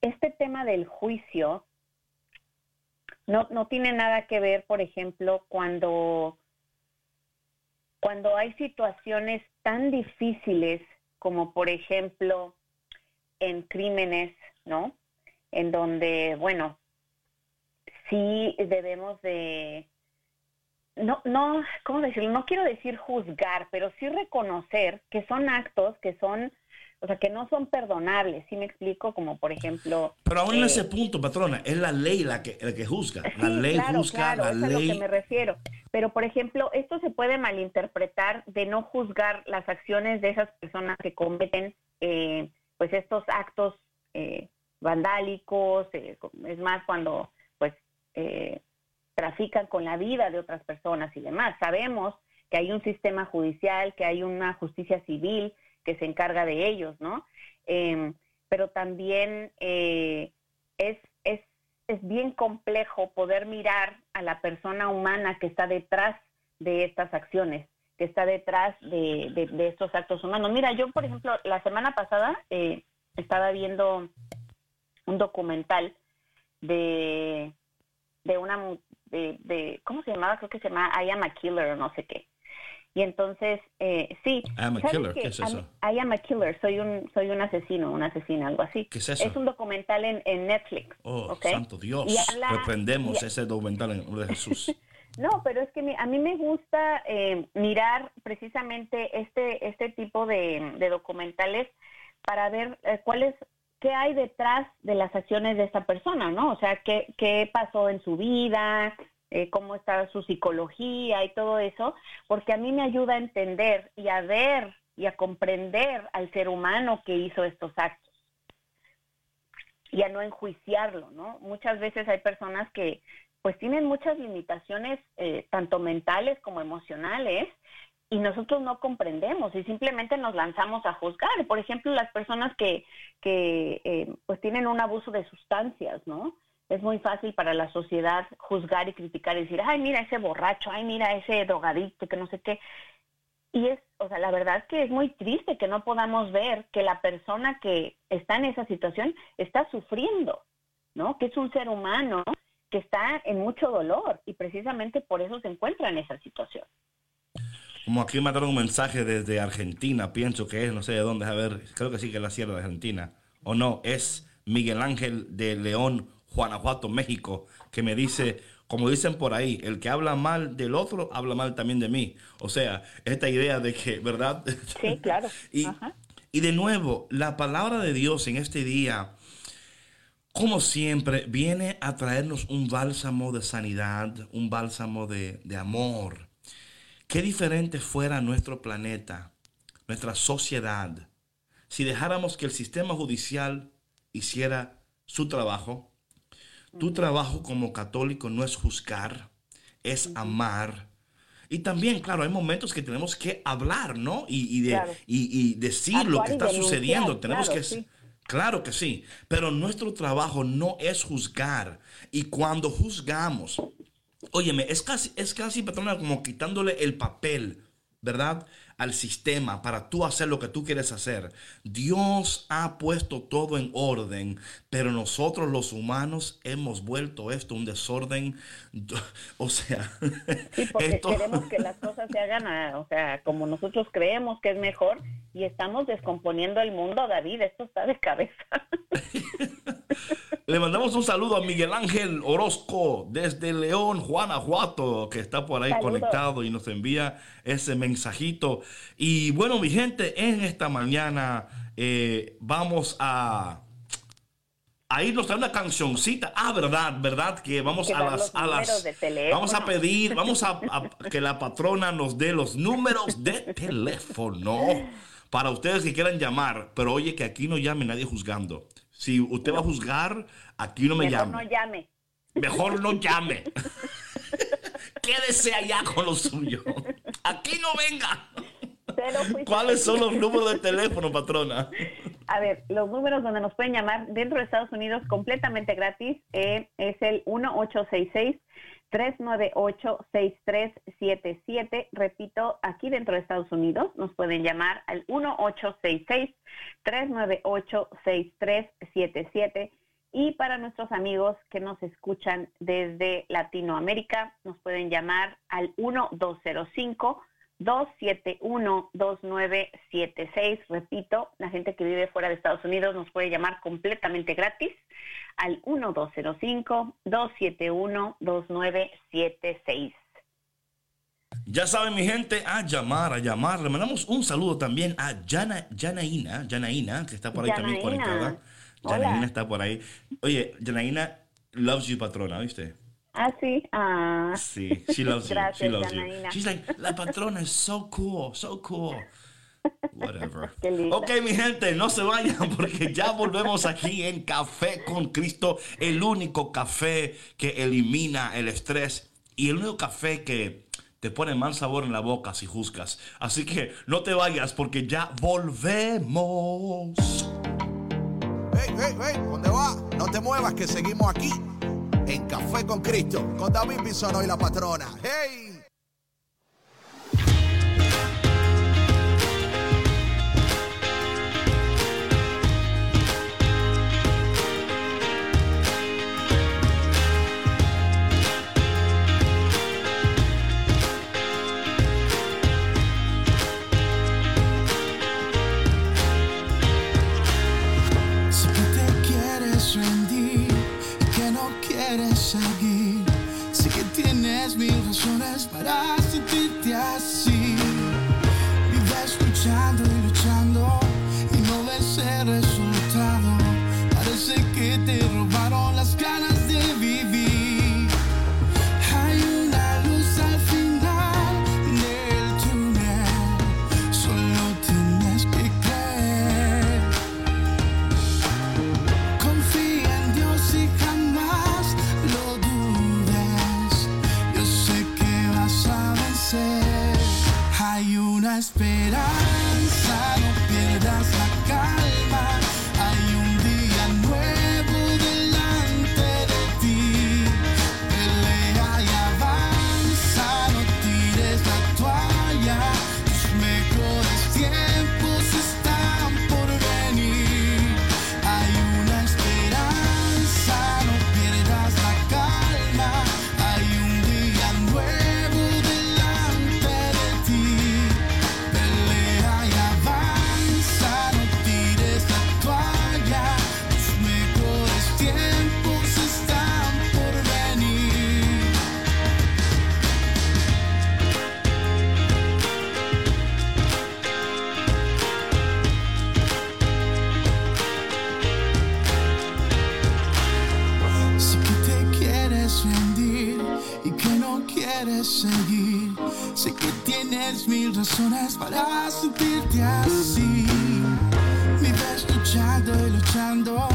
este tema del juicio no, no tiene nada que ver, por ejemplo, cuando, cuando hay situaciones tan difíciles como, por ejemplo, en crímenes, ¿no? En donde, bueno, sí debemos de, no, no, ¿cómo decirlo? No quiero decir juzgar, pero sí reconocer que son actos que son, o sea, que no son perdonables, ¿sí me explico? Como por ejemplo... Pero aún en eh, ese punto, patrona, es la ley la que, la que juzga. La Sí, ley claro, juzga, claro, la es a lo ley... que me refiero. Pero, por ejemplo, esto se puede malinterpretar de no juzgar las acciones de esas personas que cometen, eh, pues, estos actos eh, vandálicos, eh, es más, cuando, eh, trafican con la vida de otras personas y demás. Sabemos que hay un sistema judicial, que hay una justicia civil que se encarga de ellos, ¿no? Eh, pero también eh, es, es, es bien complejo poder mirar a la persona humana que está detrás de estas acciones, que está detrás de, de- de estos actos humanos. Mira, yo, por ejemplo, la semana pasada eh, estaba viendo un documental de, de una, de, de, ¿cómo se llamaba? Creo que se llama I Am a Killer o no sé qué. Y entonces, eh, sí. I am a ¿sabes killer, qué? ¿qué es eso? I am a killer, soy un, soy un asesino, una asesina, algo así. ¿Qué es eso? Es un documental en, en Netflix. Oh, santo Dios. Habla- Reprendemos y- ese documental en nombre de Jesús. No, pero es que mi- a mí me gusta eh, mirar precisamente este este tipo de, de documentales para ver eh, cuál es qué hay detrás de las acciones de esta persona, ¿no? O sea, qué, qué pasó en su vida, eh, cómo está su psicología y todo eso, porque a mí me ayuda a entender y a ver y a comprender al ser humano que hizo estos actos y a no enjuiciarlo, ¿no? Muchas veces hay personas que pues tienen muchas limitaciones, eh, tanto mentales como emocionales, y nosotros no comprendemos y simplemente nos lanzamos a juzgar. Por ejemplo, las personas que, que eh, pues tienen un abuso de sustancias, ¿no? Es muy fácil para la sociedad juzgar y criticar y decir, ay, mira ese borracho, ay, mira ese drogadicto, que no sé qué. Y es, o sea, la verdad es que es muy triste que no podamos ver que la persona que está en esa situación está sufriendo, ¿no? Que es un ser humano que está en mucho dolor y precisamente por eso se encuentra en esa situación. Como aquí me mandaron un mensaje desde Argentina, pienso que es, no sé de dónde, a ver, creo que sí que es la Sierra de Argentina. O no, es Miguel Ángel de León, Guanajuato, México, que me dice, como dicen por ahí, el que habla mal del otro, habla mal también de mí. O sea, esta idea de que, ¿verdad? Sí, claro. y, Ajá. y de nuevo, la palabra de Dios en este día, como siempre, viene a traernos un bálsamo de sanidad, un bálsamo de, de amor. Qué diferente fuera nuestro planeta, nuestra sociedad, si dejáramos que el sistema judicial hiciera su trabajo. Tu trabajo como católico no es juzgar, es amar. Y también, claro, hay momentos que tenemos que hablar, ¿no? Y, y de, Claro. y, y decir lo que está sucediendo. Tenemos claro, que... sí. Claro que sí, pero nuestro trabajo no es juzgar. Y cuando juzgamos, óyeme, es casi, es casi, patrona, como quitándole el papel, ¿verdad? Al sistema para tú hacer lo que tú quieres hacer. Dios ha puesto todo en orden, pero nosotros los humanos hemos vuelto esto un desorden. O sea, Sí, porque esto- queremos que las cosas se hagan, a- o sea, como nosotros creemos que es mejor y estamos descomponiendo el mundo, David, esto está de cabeza. Le mandamos un saludo a Miguel Ángel Orozco desde León, Guanajuato, que está por ahí Saludos. conectado y nos envía ese mensajito. Y bueno, mi gente, en esta mañana eh, vamos a, a irnos a una cancioncita. Ah, verdad, verdad, que vamos Que a las... A vamos a pedir, vamos a, a que la patrona nos dé los números de teléfono para ustedes que quieran llamar. Pero oye, que aquí no llame nadie juzgando. Si usted va a juzgar, aquí no me Mejor llame. no llame. Mejor no llame. Quédese allá con lo suyo. Aquí no venga. ¿Cuáles son los números de teléfono, patrona? A ver, los números donde nos pueden llamar dentro de Estados Unidos completamente gratis eh, es el 1866-398-6377. Repito, aquí dentro de Estados Unidos nos pueden llamar al 1866-398-6377. Y para nuestros amigos que nos escuchan desde Latinoamérica, nos pueden llamar al 1205 271-2976. Repito, la gente que vive fuera de Estados Unidos nos puede llamar completamente gratis al 1205-271-2976. Ya saben, mi gente, a llamar, a llamar. Le mandamos un saludo también a Yana, Yanaína, Yanaína, que está por ahí también Yanaína. conectada. Hola. Yanaína está por ahí. Oye, Yanaína loves you, patrona, ¿viste? Ah, sí. Ah, Sí, she loves you. Gracias, she loves Yanaína. you. She's like, la patrona is so cool, so cool. Whatever. Ok, mi gente, no se vayan porque ya volvemos aquí en Café con Cristo, el único café que elimina el estrés y el único café que te pone mal sabor en la boca si juzgas. Así que no te vayas porque ya volvemos. Hey, hey, hey, ¿dónde va? No te muevas que seguimos aquí en Café con Cristo con David Bisono y la patrona. Hey. Quieres seguir. Sé que tienes mil razones para sentirte así. Vives luchando y luchando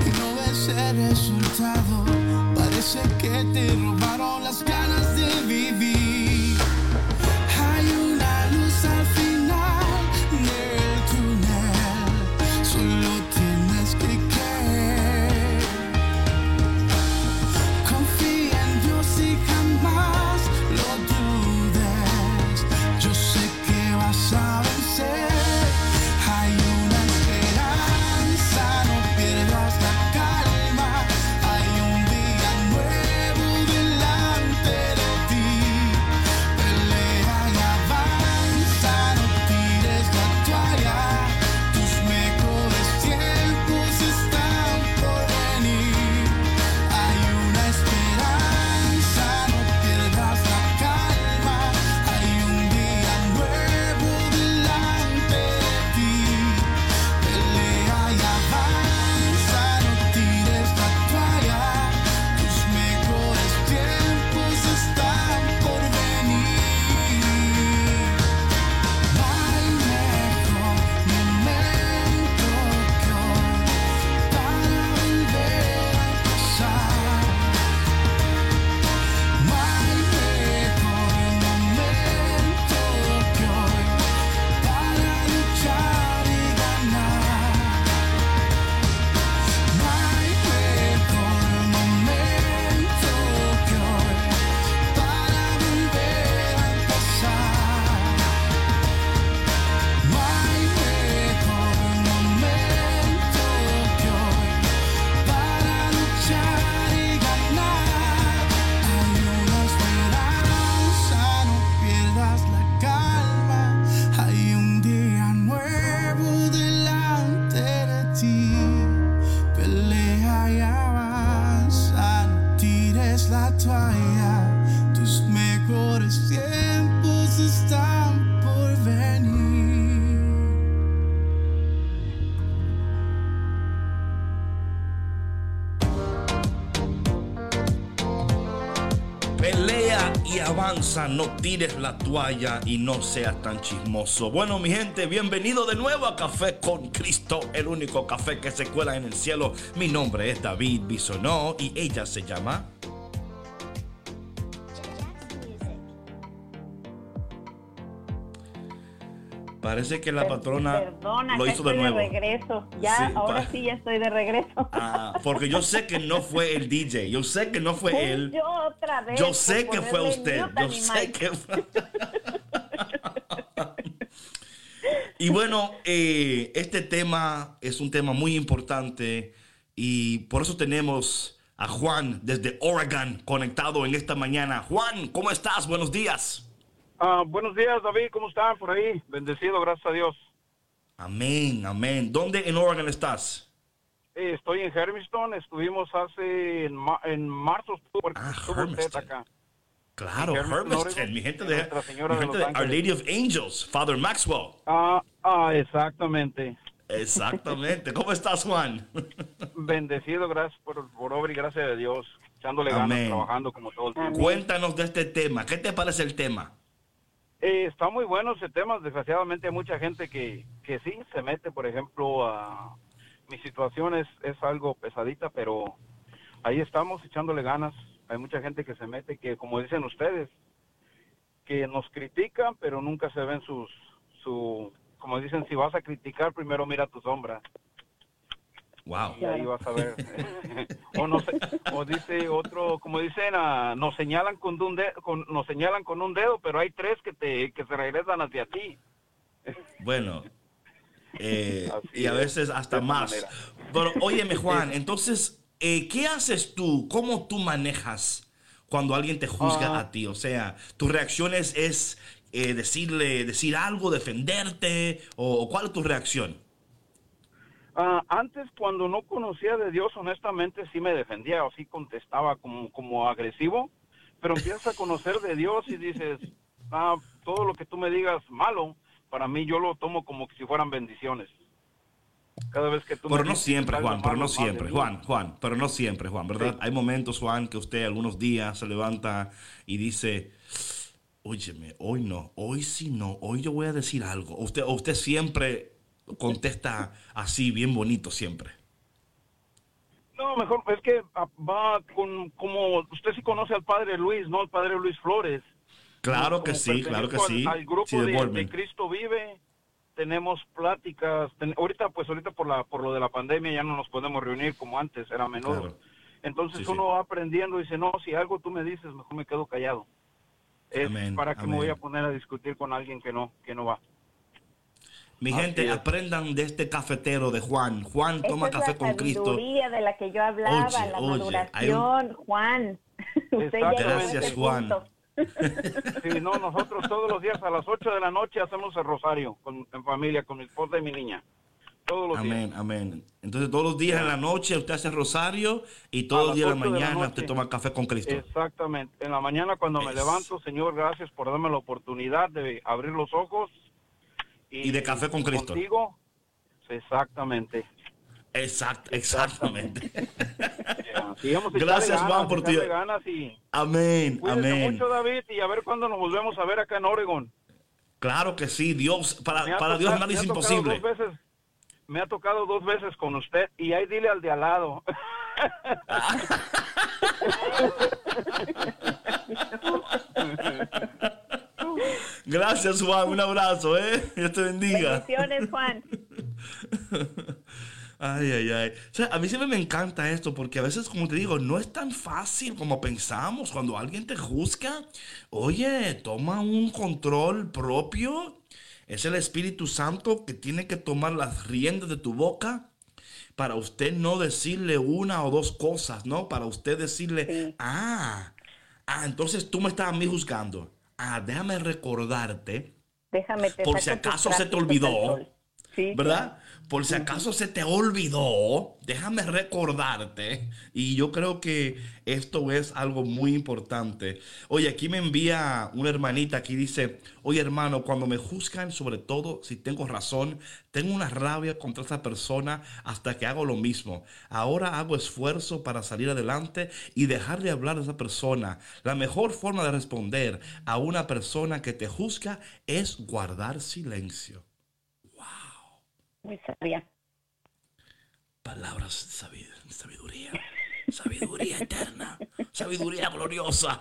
y no ves el resultado. Parece que te robaron tires la toalla y no seas tan chismoso. Bueno, mi gente, bienvenido de nuevo a Café con Cristo, el único café que se cuela en el cielo. Mi nombre es David Bisonó y ella se llama... Parece que la patrona Perdona, lo hizo de estoy nuevo. regreso. Ya, Sí, ahora sí ya estoy de regreso. Ah, porque yo sé que no fue el DJ, yo sé que no fue él. Yo otra vez. Yo sé que fue usted, yo animal. sé que fue. y bueno, eh, este tema es un tema muy importante y por eso tenemos a Juan desde Oregon conectado en esta mañana. Juan, ¿cómo estás? Buenos días. Ah, buenos días, David. ¿Cómo están por ahí? Bendecido, gracias a Dios. Amén, amén. ¿Dónde en Oregon estás? Eh, estoy en Hermiston. Estuvimos hace en, ma- en marzo. Estuvo, Ah, estuvo acá. Claro, Hermiston, mi gente de, Nuestra Señora mi gente de Our. Lady of Angels, Father Maxwell. Ah, ah, exactamente. Exactamente. ¿Cómo estás, Juan? Bendecido, gracias por, por obra y gracias a Dios. Echándole ganas, Amén. trabajando como todo el tiempo. Cuéntanos de este tema. ¿Qué te parece el tema? Eh, está muy bueno ese tema. Desgraciadamente hay mucha gente que, que sí se mete, por ejemplo, a... Mi situación es, es algo pesadita, pero ahí estamos echándole ganas. Hay mucha gente que se mete, que como dicen ustedes, que nos critican, pero nunca se ven sus, su, como dicen, si vas a criticar, primero mira tu sombra Wow. y ahí vas a ver. o o dice otro, como dicen, ah, nos señalan con un dedo, con, nos señalan con un dedo, pero hay tres que te, que se regresan hacia ti. Bueno. eh, y a es, veces hasta más. manera. Pero óyeme, Juan, entonces, eh, ¿qué haces tú? ¿Cómo tú manejas cuando alguien te juzga Ah. a ti? O sea, ¿tu reacción es, es, eh, decirle, decir algo, defenderte? ¿O cuál es tu reacción? Ah, antes, cuando no conocía de Dios, honestamente sí me defendía o sí contestaba como, como agresivo, pero empiezas a conocer de Dios y dices, ah, todo lo que tú me digas malo, para mí yo lo tomo como que si fueran bendiciones. Cada vez que tú me Pero no dices siempre, Juan, pero no siempre, Juan, Juan, pero no siempre, Juan, ¿verdad? Sí. Hay momentos, Juan, que usted algunos días se levanta y dice, óyeme, hoy no, hoy sí no, hoy yo voy a decir algo. Usted, usted siempre contesta así, bien bonito siempre. No, mejor, es que ah, va con, como, usted sí conoce al padre Luis, ¿no? El padre Luis Flores. Claro que sí, claro que pertenezco sí. Al, al grupo Sí, de Cristo Vive, tenemos pláticas. ten- ahorita, pues ahorita por la por lo de la pandemia ya no nos podemos reunir como antes, era menudo. Claro. Entonces Sí, sí. uno va aprendiendo y dice, no, si algo tú me dices, mejor me quedo callado. Es Amén, para que amén. me voy a poner a discutir con alguien que no, que no va. Mi Así gente, es. aprendan de este cafetero de Juan. Juan Esa toma es café la con Cristo. sabiduría de la que yo hablaba, Oye, la oye, maduración, Juan. Usted a Gracias, Juan. Sí, no, nosotros todos los días a las 8 de la noche hacemos el rosario con, en familia, con mi esposa y mi niña. Todos los días. Amén, amén. Entonces todos los días en la noche usted hace rosario y todos los días en la la mañana usted toma café con Cristo. Exactamente. En la mañana cuando me Es- levanto, Señor, gracias por darme la oportunidad de abrir los ojos. Y de café con Cristo. Contigo. Exactamente. Exact, exactamente. Sigamos Gracias, Juan, por ganas y amén, cuídese amén. mucho, David, y a ver cuándo nos volvemos a ver acá en Oregon. Claro que sí, Dios, para, para Dios tocado- nada me es ha tocado imposible. dos veces- me ha tocado dos veces con usted y ahí dile al de al lado. Gracias, Juan, un abrazo, ¿eh? Dios te bendiga. Bendiciones, Juan. Ay, ay, ay. O sea, a mí siempre me encanta esto porque a veces, como te digo, no es tan fácil como pensamos. Cuando alguien te juzga, oye, toma un control propio. Es el Espíritu Santo que tiene que tomar las riendas de tu boca para usted no decirle una o dos cosas, ¿no? Para usted decirle, Sí. ah, ah, entonces tú me estás a mí juzgando. Ah, déjame recordarte Déjame te por si acaso se te olvidó. Sí, ¿verdad? Por si acaso se te olvidó, déjame recordarte. Y yo creo que esto es algo muy importante. Oye, aquí me envía una hermanita aquí dice, oye hermano, cuando me juzgan, sobre todo si tengo razón, tengo una rabia contra esa persona hasta que hago lo mismo. Ahora hago esfuerzo para salir adelante y dejar de hablar de esa persona. La mejor forma de responder a una persona que te juzga es guardar silencio. Muy sabia. Palabras de sabi- sabiduría. Sabiduría eterna. Sabiduría gloriosa.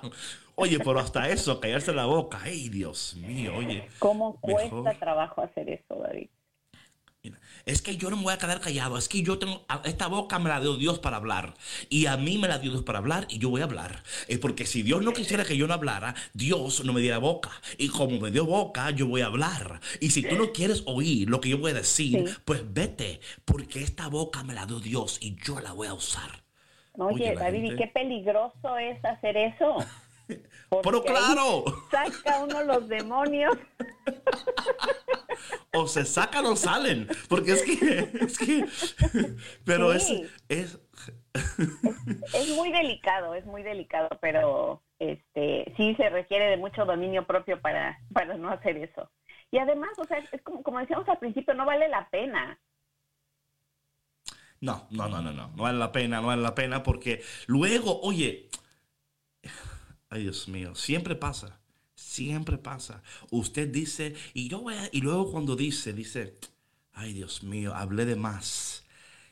Oye, pero hasta eso, callarse la boca. ¡Ay, Dios mío! Oye. ¿Cómo cuesta mejor- trabajo hacer eso, David? Mira, Es que yo no me voy a quedar callado. Es que yo tengo. Esta boca me la dio Dios para hablar. Y a mí me la dio Dios para hablar. Y yo voy a hablar. Eh, porque si Dios no quisiera que yo no hablara, Dios no me diera boca. Y como me dio boca, yo voy a hablar. Y si tú no quieres oír lo que yo voy a decir, Sí. pues vete. Porque esta boca me la dio Dios y yo la voy a usar. Oye, David, ¿y qué peligroso es hacer eso? Pero claro. Saca uno los demonios. o se sacan o salen. Porque es que, es que, pero Sí. es, es, Es muy delicado, es muy delicado, pero este sí se requiere de mucho dominio propio para, para no hacer eso. Y además, o sea, es como, como decíamos al principio, no vale la pena. no, no, no, no, no, no vale la pena, no vale la pena porque luego, oye, ay Dios mío, siempre pasa, siempre pasa. Usted dice, y yo voy a- y luego cuando dice, dice, ay Dios mío, hablé de más.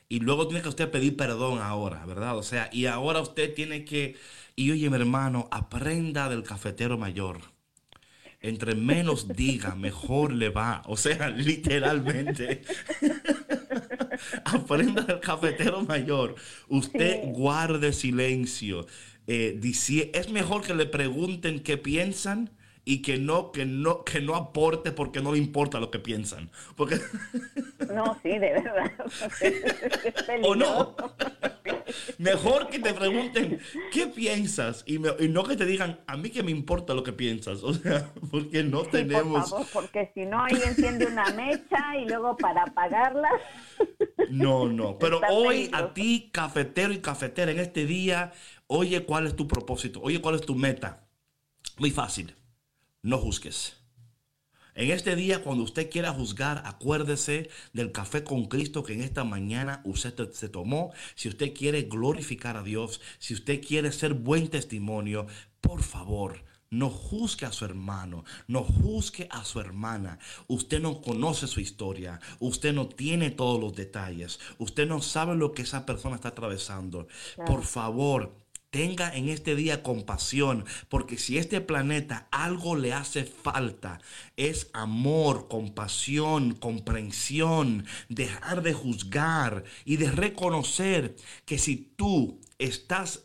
Y luego tiene que usted pedir perdón ahora, ¿verdad? O sea, y ahora usted tiene que, y oye mi hermano, aprenda del cafetero mayor. Entre menos diga, mejor le va. O sea, literalmente. Aprenda del cafetero mayor. Usted guarde silencio. Eh, dici- es mejor que le pregunten qué piensan y que no, que no, que no aporte porque no le importa lo que piensan. Porque, No, sí, de verdad. O no. Mejor que te pregunten qué piensas y, me- y no que te digan a mí que me importa lo que piensas. O sea, porque no Sí, tenemos. por favor, porque si no, ahí enciende una mecha y luego para apagarla. No, no. Pero Está hoy peligroso. a ti, cafetero y cafetera, en este día, oye cuál es tu propósito, oye cuál es tu meta. Muy fácil. No juzgues. En este día, cuando usted quiera juzgar, acuérdese del café con Cristo que en esta mañana usted te- se tomó. Si usted quiere glorificar a Dios, si usted quiere ser buen testimonio, por favor, no juzgue a su hermano, no juzgue a su hermana. Usted no conoce su historia, usted no tiene todos los detalles, usted no sabe lo que esa persona está atravesando. Por favor, Tenga en este día compasión, porque si este planeta algo le hace falta, es amor, compasión, comprensión, dejar de juzgar y de reconocer que si tú estás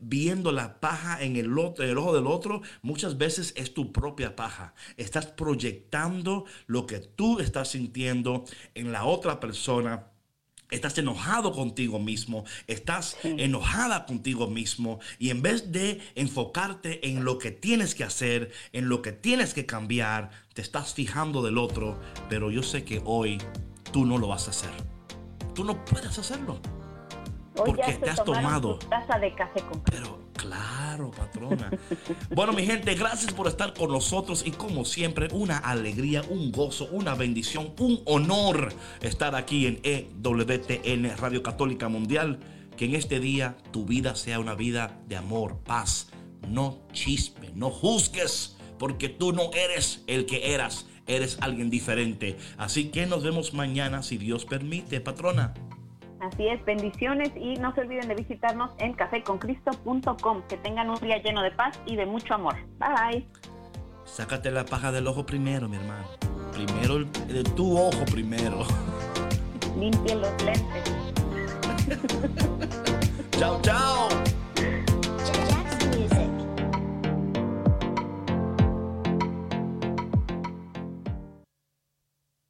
viendo la paja en el, otro, en el ojo del otro, muchas veces es tu propia paja. Estás proyectando lo que tú estás sintiendo en la otra persona. Estás enojado contigo mismo, estás enojada contigo mismo y en vez de enfocarte en lo que tienes que hacer, en lo que tienes que cambiar, te estás fijando del otro, pero yo sé que hoy tú no lo vas a hacer. Tú no puedes hacerlo. Hoy Porque te has tomado. taza de café con Pero claro, patrona. Bueno, mi gente, gracias por estar con nosotros y como siempre, una alegría, un gozo, una bendición, un honor estar aquí en EWTN Radio Católica Mundial. Que en este día tu vida sea una vida de amor, paz, no chisme, no juzgues, porque tú no eres el que eras, eres alguien diferente. Así que nos vemos mañana si Dios permite, patrona. Así es, bendiciones y no se olviden de visitarnos en caféconcristo.com. Que tengan un día lleno de paz y de mucho amor. Bye. Sácate la paja del ojo primero, mi hermano. Primero el, de tu ojo primero. Limpien los lentes. chao, chao.